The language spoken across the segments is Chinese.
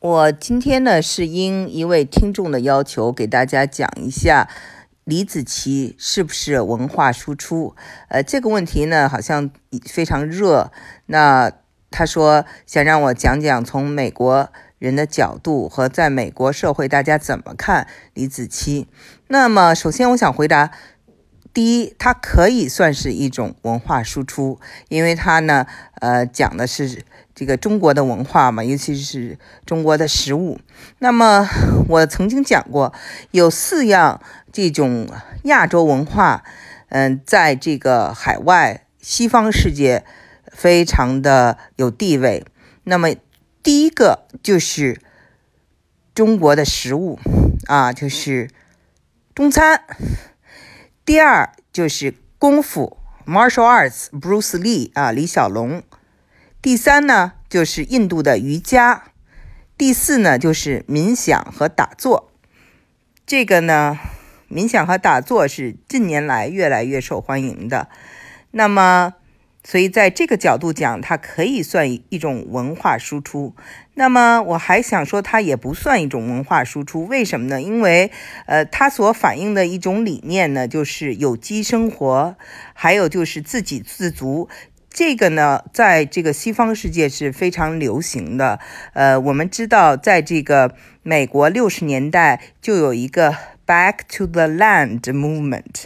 我今天呢是应一位听众的要求，给大家讲一下李子柒是不是文化输出。呃，这个问题呢好像非常热。那他说想让我讲讲从美国人的角度和在美国社会大家怎么看李子柒。那么首先我想回答，第一，它可以算是一种文化输出，因为它呢呃讲的是。这个中国的文化嘛，尤其是中国的食物。那么我曾经讲过，有四样这种亚洲文化，嗯，在这个海外西方世界非常的有地位。那么第一个就是中国的食物啊，就是中餐。第二就是功夫 （martial arts），Bruce Lee 啊，李小龙。第三呢，就是印度的瑜伽；第四呢，就是冥想和打坐。这个呢，冥想和打坐是近年来越来越受欢迎的。那么，所以在这个角度讲，它可以算一种文化输出。那么，我还想说，它也不算一种文化输出。为什么呢？因为，呃，它所反映的一种理念呢，就是有机生活，还有就是自给自足。这个呢，在这个西方世界是非常流行的。呃，我们知道，在这个美国六十年代就有一个 Back to the Land movement。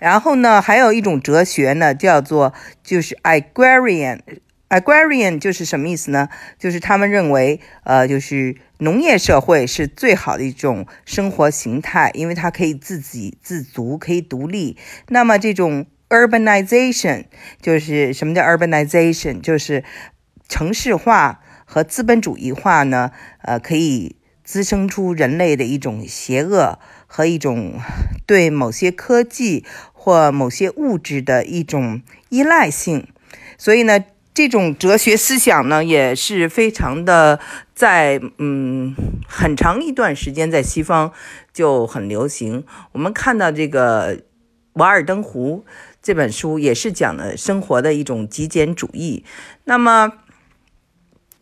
然后呢，还有一种哲学呢，叫做就是 Agrarian。Agrarian 就是什么意思呢？就是他们认为，呃，就是农业社会是最好的一种生活形态，因为它可以自给自足，可以独立。那么这种 Urbanization 就是什么叫 Urbanization？就是城市化和资本主义化呢？呃，可以滋生出人类的一种邪恶和一种对某些科技或某些物质的一种依赖性。所以呢，这种哲学思想呢，也是非常的在嗯很长一段时间在西方就很流行。我们看到这个《瓦尔登湖》。这本书也是讲的生活的一种极简主义。那么，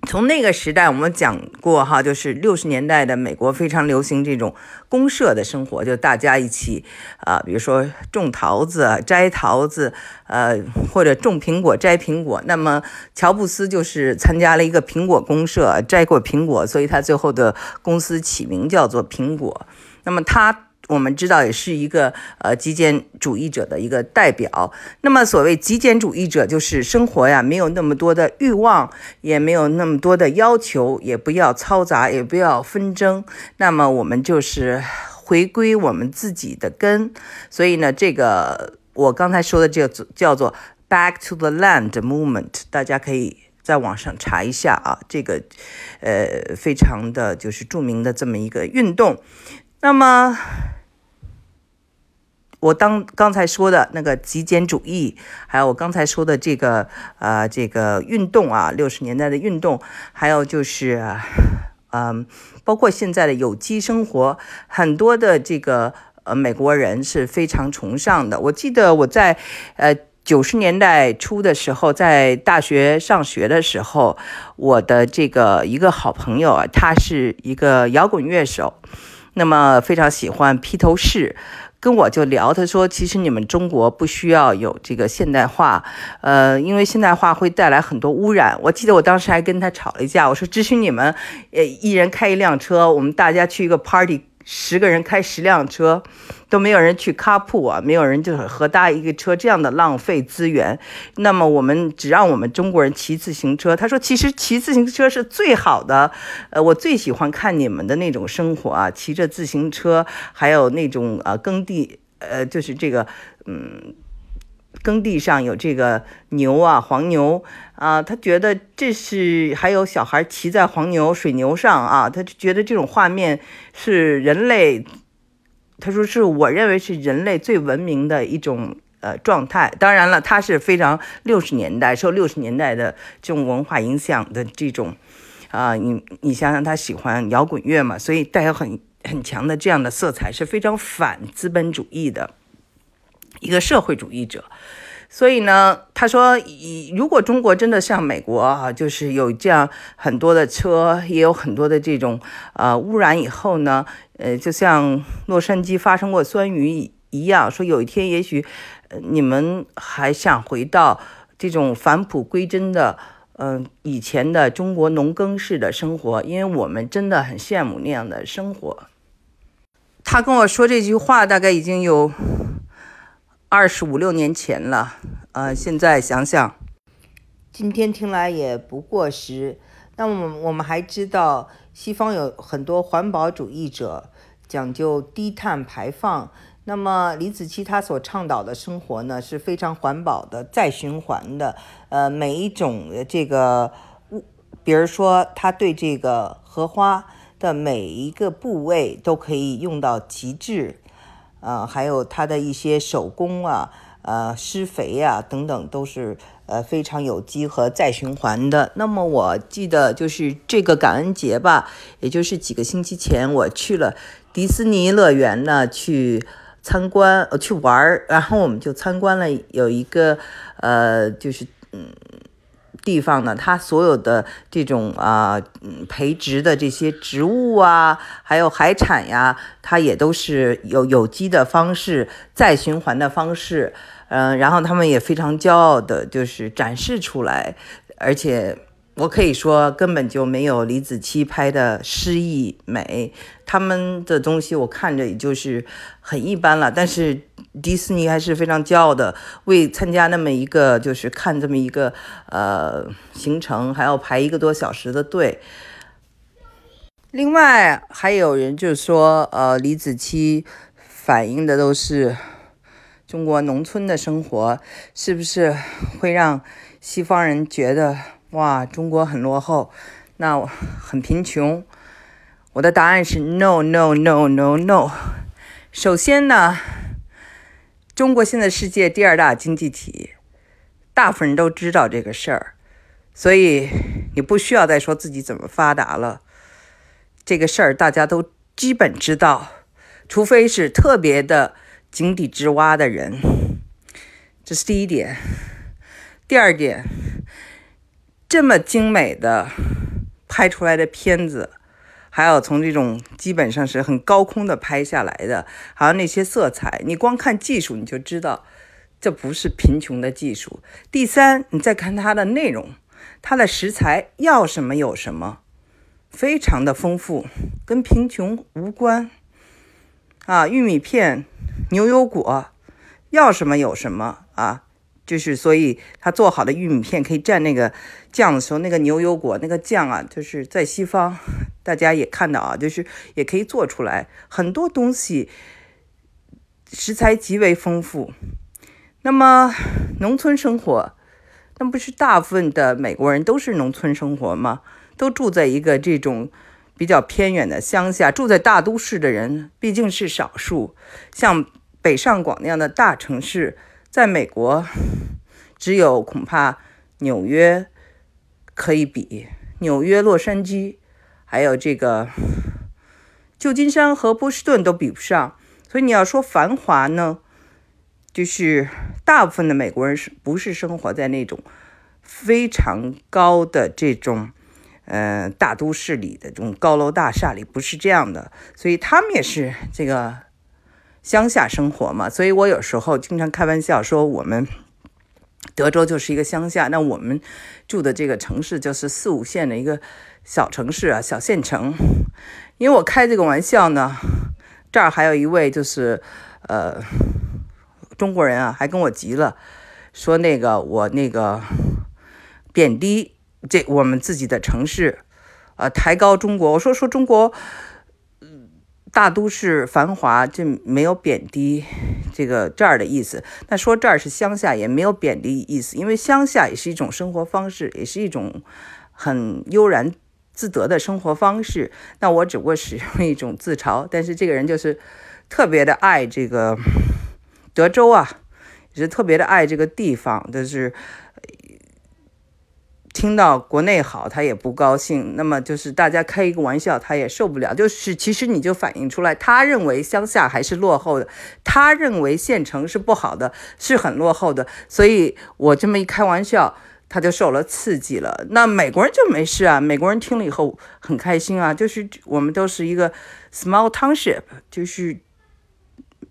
从那个时代，我们讲过哈，就是六十年代的美国非常流行这种公社的生活，就大家一起啊，比如说种桃子、摘桃子，呃，或者种苹果、摘苹果。那么，乔布斯就是参加了一个苹果公社，摘过苹果，所以他最后的公司起名叫做苹果。那么他。我们知道，也是一个呃极简主义者的一个代表。那么，所谓极简主义者，就是生活呀，没有那么多的欲望，也没有那么多的要求，也不要嘈杂，也不要纷争。那么，我们就是回归我们自己的根。所以呢，这个我刚才说的这个叫做 “Back to the Land” movement，大家可以在网上查一下啊。这个呃，非常的就是著名的这么一个运动。那么。我当刚才说的那个极简主义，还有我刚才说的这个呃这个运动啊，六十年代的运动，还有就是，嗯，包括现在的有机生活，很多的这个呃美国人是非常崇尚的。我记得我在呃九十年代初的时候，在大学上学的时候，我的这个一个好朋友啊，他是一个摇滚乐手，那么非常喜欢披头士。跟我就聊，他说：“其实你们中国不需要有这个现代化，呃，因为现代化会带来很多污染。”我记得我当时还跟他吵了一架，我说：“只许你们，呃，一人开一辆车，我们大家去一个 party。”十个人开十辆车，都没有人去卡铺啊，没有人就是合搭一个车，这样的浪费资源。那么我们只让我们中国人骑自行车。他说，其实骑自行车是最好的。呃，我最喜欢看你们的那种生活啊，骑着自行车，还有那种呃耕地，呃，就是这个，嗯。耕地上有这个牛啊，黄牛啊，他觉得这是还有小孩骑在黄牛、水牛上啊，他就觉得这种画面是人类，他说是我认为是人类最文明的一种呃状态。当然了，他是非常六十年代受六十年代的这种文化影响的这种啊，你你想想，他喜欢摇滚乐嘛，所以带有很很强的这样的色彩，是非常反资本主义的。一个社会主义者，所以呢，他说，如果中国真的像美国啊，就是有这样很多的车，也有很多的这种呃污染以后呢，呃，就像洛杉矶发生过酸雨一样，说有一天也许你们还想回到这种返璞归真的，嗯，以前的中国农耕式的生活，因为我们真的很羡慕那样的生活。他跟我说这句话，大概已经有。二十五六年前了，呃，现在想想，今天听来也不过时。那么我们还知道，西方有很多环保主义者讲究低碳排放。那么李子柒他所倡导的生活呢，是非常环保的、再循环的。呃，每一种这个物，比如说他对这个荷花的每一个部位都可以用到极致。啊，还有它的一些手工啊，呃，施肥呀等等，都是呃非常有机和再循环的。那么我记得就是这个感恩节吧，也就是几个星期前，我去了迪士尼乐园呢，去参观，呃，去玩儿，然后我们就参观了有一个呃，就是嗯。地方呢，它所有的这种啊，培植的这些植物啊，还有海产呀，它也都是有有机的方式、再循环的方式，嗯，然后他们也非常骄傲的，就是展示出来，而且我可以说根本就没有李子柒拍的诗意美，他们的东西我看着也就是很一般了，但是。迪士尼还是非常骄傲的，为参加那么一个，就是看这么一个呃行程，还要排一个多小时的队。另外还有人就说，呃，李子柒反映的都是中国农村的生活，是不是会让西方人觉得哇，中国很落后，那很贫穷？我的答案是 no no no no no。首先呢。中国现在世界第二大经济体，大部分人都知道这个事儿，所以你不需要再说自己怎么发达了。这个事儿大家都基本知道，除非是特别的井底之蛙的人。这是第一点。第二点，这么精美的拍出来的片子。还有从这种基本上是很高空的拍下来的，还有那些色彩，你光看技术你就知道，这不是贫穷的技术。第三，你再看它的内容，它的食材要什么有什么，非常的丰富，跟贫穷无关。啊，玉米片、牛油果，要什么有什么啊。就是，所以他做好的玉米片可以蘸那个酱的时候，那个牛油果那个酱啊，就是在西方，大家也看到啊，就是也可以做出来很多东西，食材极为丰富。那么农村生活，那不是大部分的美国人都是农村生活吗？都住在一个这种比较偏远的乡下，住在大都市的人毕竟是少数，像北上广那样的大城市。在美国，只有恐怕纽约可以比纽约、洛杉矶，还有这个旧金山和波士顿都比不上。所以你要说繁华呢，就是大部分的美国人是不是生活在那种非常高的这种呃大都市里的这种高楼大厦里？不是这样的，所以他们也是这个。乡下生活嘛，所以我有时候经常开玩笑说，我们德州就是一个乡下，那我们住的这个城市就是四五线的一个小城市啊，小县城。因为我开这个玩笑呢，这儿还有一位就是呃中国人啊，还跟我急了，说那个我那个贬低这我们自己的城市，呃抬高中国。我说说中国。大都市繁华，这没有贬低这个这儿的意思。那说这儿是乡下，也没有贬低意思，因为乡下也是一种生活方式，也是一种很悠然自得的生活方式。那我只不过使用一种自嘲，但是这个人就是特别的爱这个德州啊，也是特别的爱这个地方，就是听到国内好，他也不高兴。那么就是大家开一个玩笑，他也受不了。就是其实你就反映出来，他认为乡下还是落后的，他认为县城是不好的，是很落后的。所以我这么一开玩笑，他就受了刺激了。那美国人就没事啊，美国人听了以后很开心啊。就是我们都是一个 small township，就是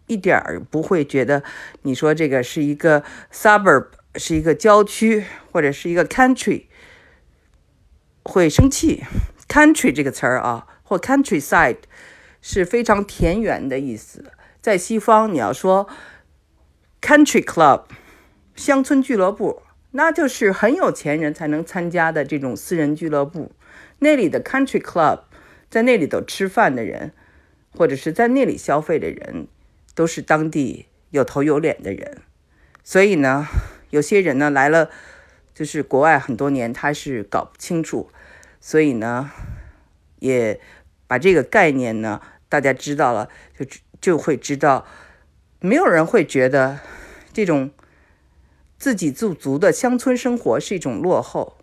一点儿不会觉得你说这个是一个 suburb。是一个郊区或者是一个 country，会生气。country 这个词儿啊，或 countryside 是非常田园的意思。在西方，你要说 country club 乡村俱乐部，那就是很有钱人才能参加的这种私人俱乐部。那里的 country club，在那里头吃饭的人，或者是在那里消费的人，都是当地有头有脸的人。所以呢。有些人呢来了，就是国外很多年，他是搞不清楚，所以呢，也把这个概念呢，大家知道了，就就会知道，没有人会觉得这种自给自足的乡村生活是一种落后，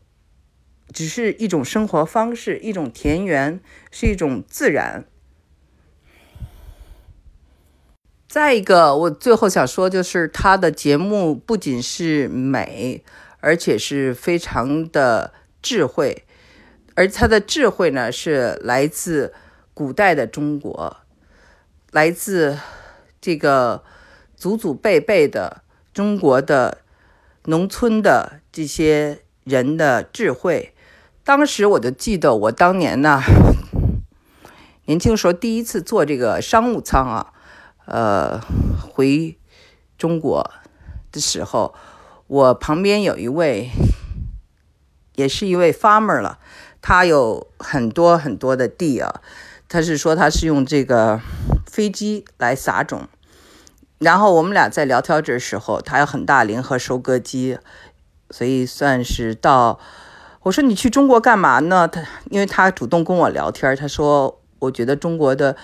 只是一种生活方式，一种田园，是一种自然。再一个，我最后想说，就是他的节目不仅是美，而且是非常的智慧，而他的智慧呢，是来自古代的中国，来自这个祖祖辈辈的中国的农村的这些人的智慧。当时我就记得，我当年呢，年轻时候第一次坐这个商务舱啊。呃，回中国的时候，我旁边有一位，也是一位 farmer 了，他有很多很多的地啊。他是说他是用这个飞机来撒种，然后我们俩在聊天的时候，他有很大联合收割机，所以算是到。我说你去中国干嘛呢？他因为他主动跟我聊天，他说我觉得中国的。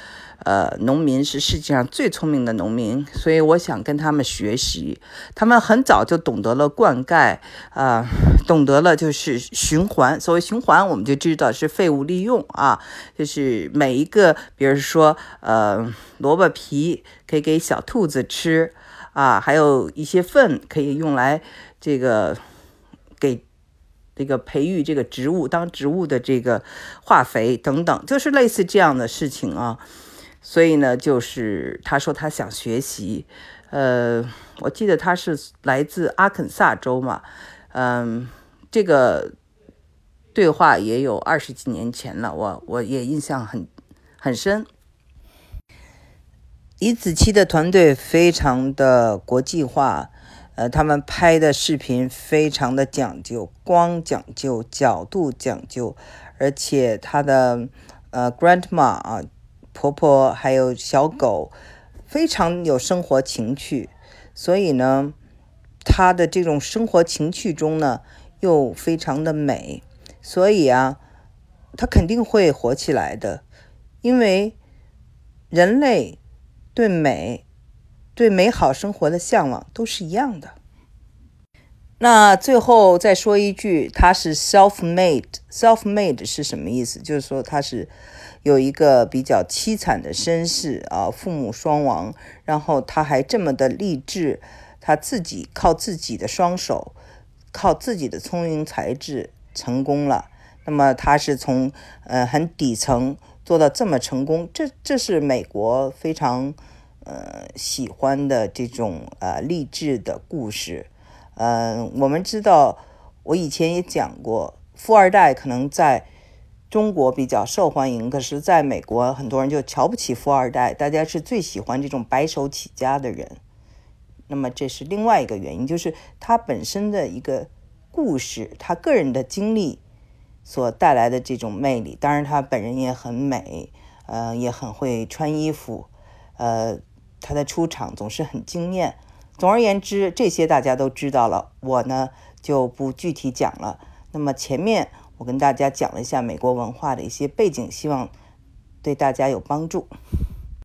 呃，农民是世界上最聪明的农民，所以我想跟他们学习。他们很早就懂得了灌溉，啊，懂得了就是循环。所谓循环，我们就知道是废物利用啊，就是每一个，比如说，呃，萝卜皮可以给小兔子吃，啊，还有一些粪可以用来这个给这个培育这个植物当植物的这个化肥等等，就是类似这样的事情啊。所以呢，就是他说他想学习，呃，我记得他是来自阿肯萨州嘛，嗯，这个对话也有二十几年前了，我我也印象很很深。李子柒的团队非常的国际化，呃，他们拍的视频非常的讲究，光讲究，角度讲究，而且他的呃 grandma 啊。婆婆还有小狗，非常有生活情趣，所以呢，她的这种生活情趣中呢，又非常的美，所以啊，她肯定会火起来的，因为人类对美、对美好生活的向往都是一样的。那最后再说一句，他是 self-made，self-made 是什么意思？就是说他是。有一个比较凄惨的身世啊，父母双亡，然后他还这么的励志，他自己靠自己的双手，靠自己的聪明才智成功了。那么他是从呃很底层做到这么成功，这这是美国非常呃喜欢的这种呃励志的故事。嗯，我们知道，我以前也讲过，富二代可能在。中国比较受欢迎，可是在美国，很多人就瞧不起富二代，大家是最喜欢这种白手起家的人。那么这是另外一个原因，就是他本身的一个故事，他个人的经历所带来的这种魅力。当然，他本人也很美，呃，也很会穿衣服，呃，他的出场总是很惊艳。总而言之，这些大家都知道了，我呢就不具体讲了。那么前面。我跟大家讲了一下美国文化的一些背景，希望对大家有帮助。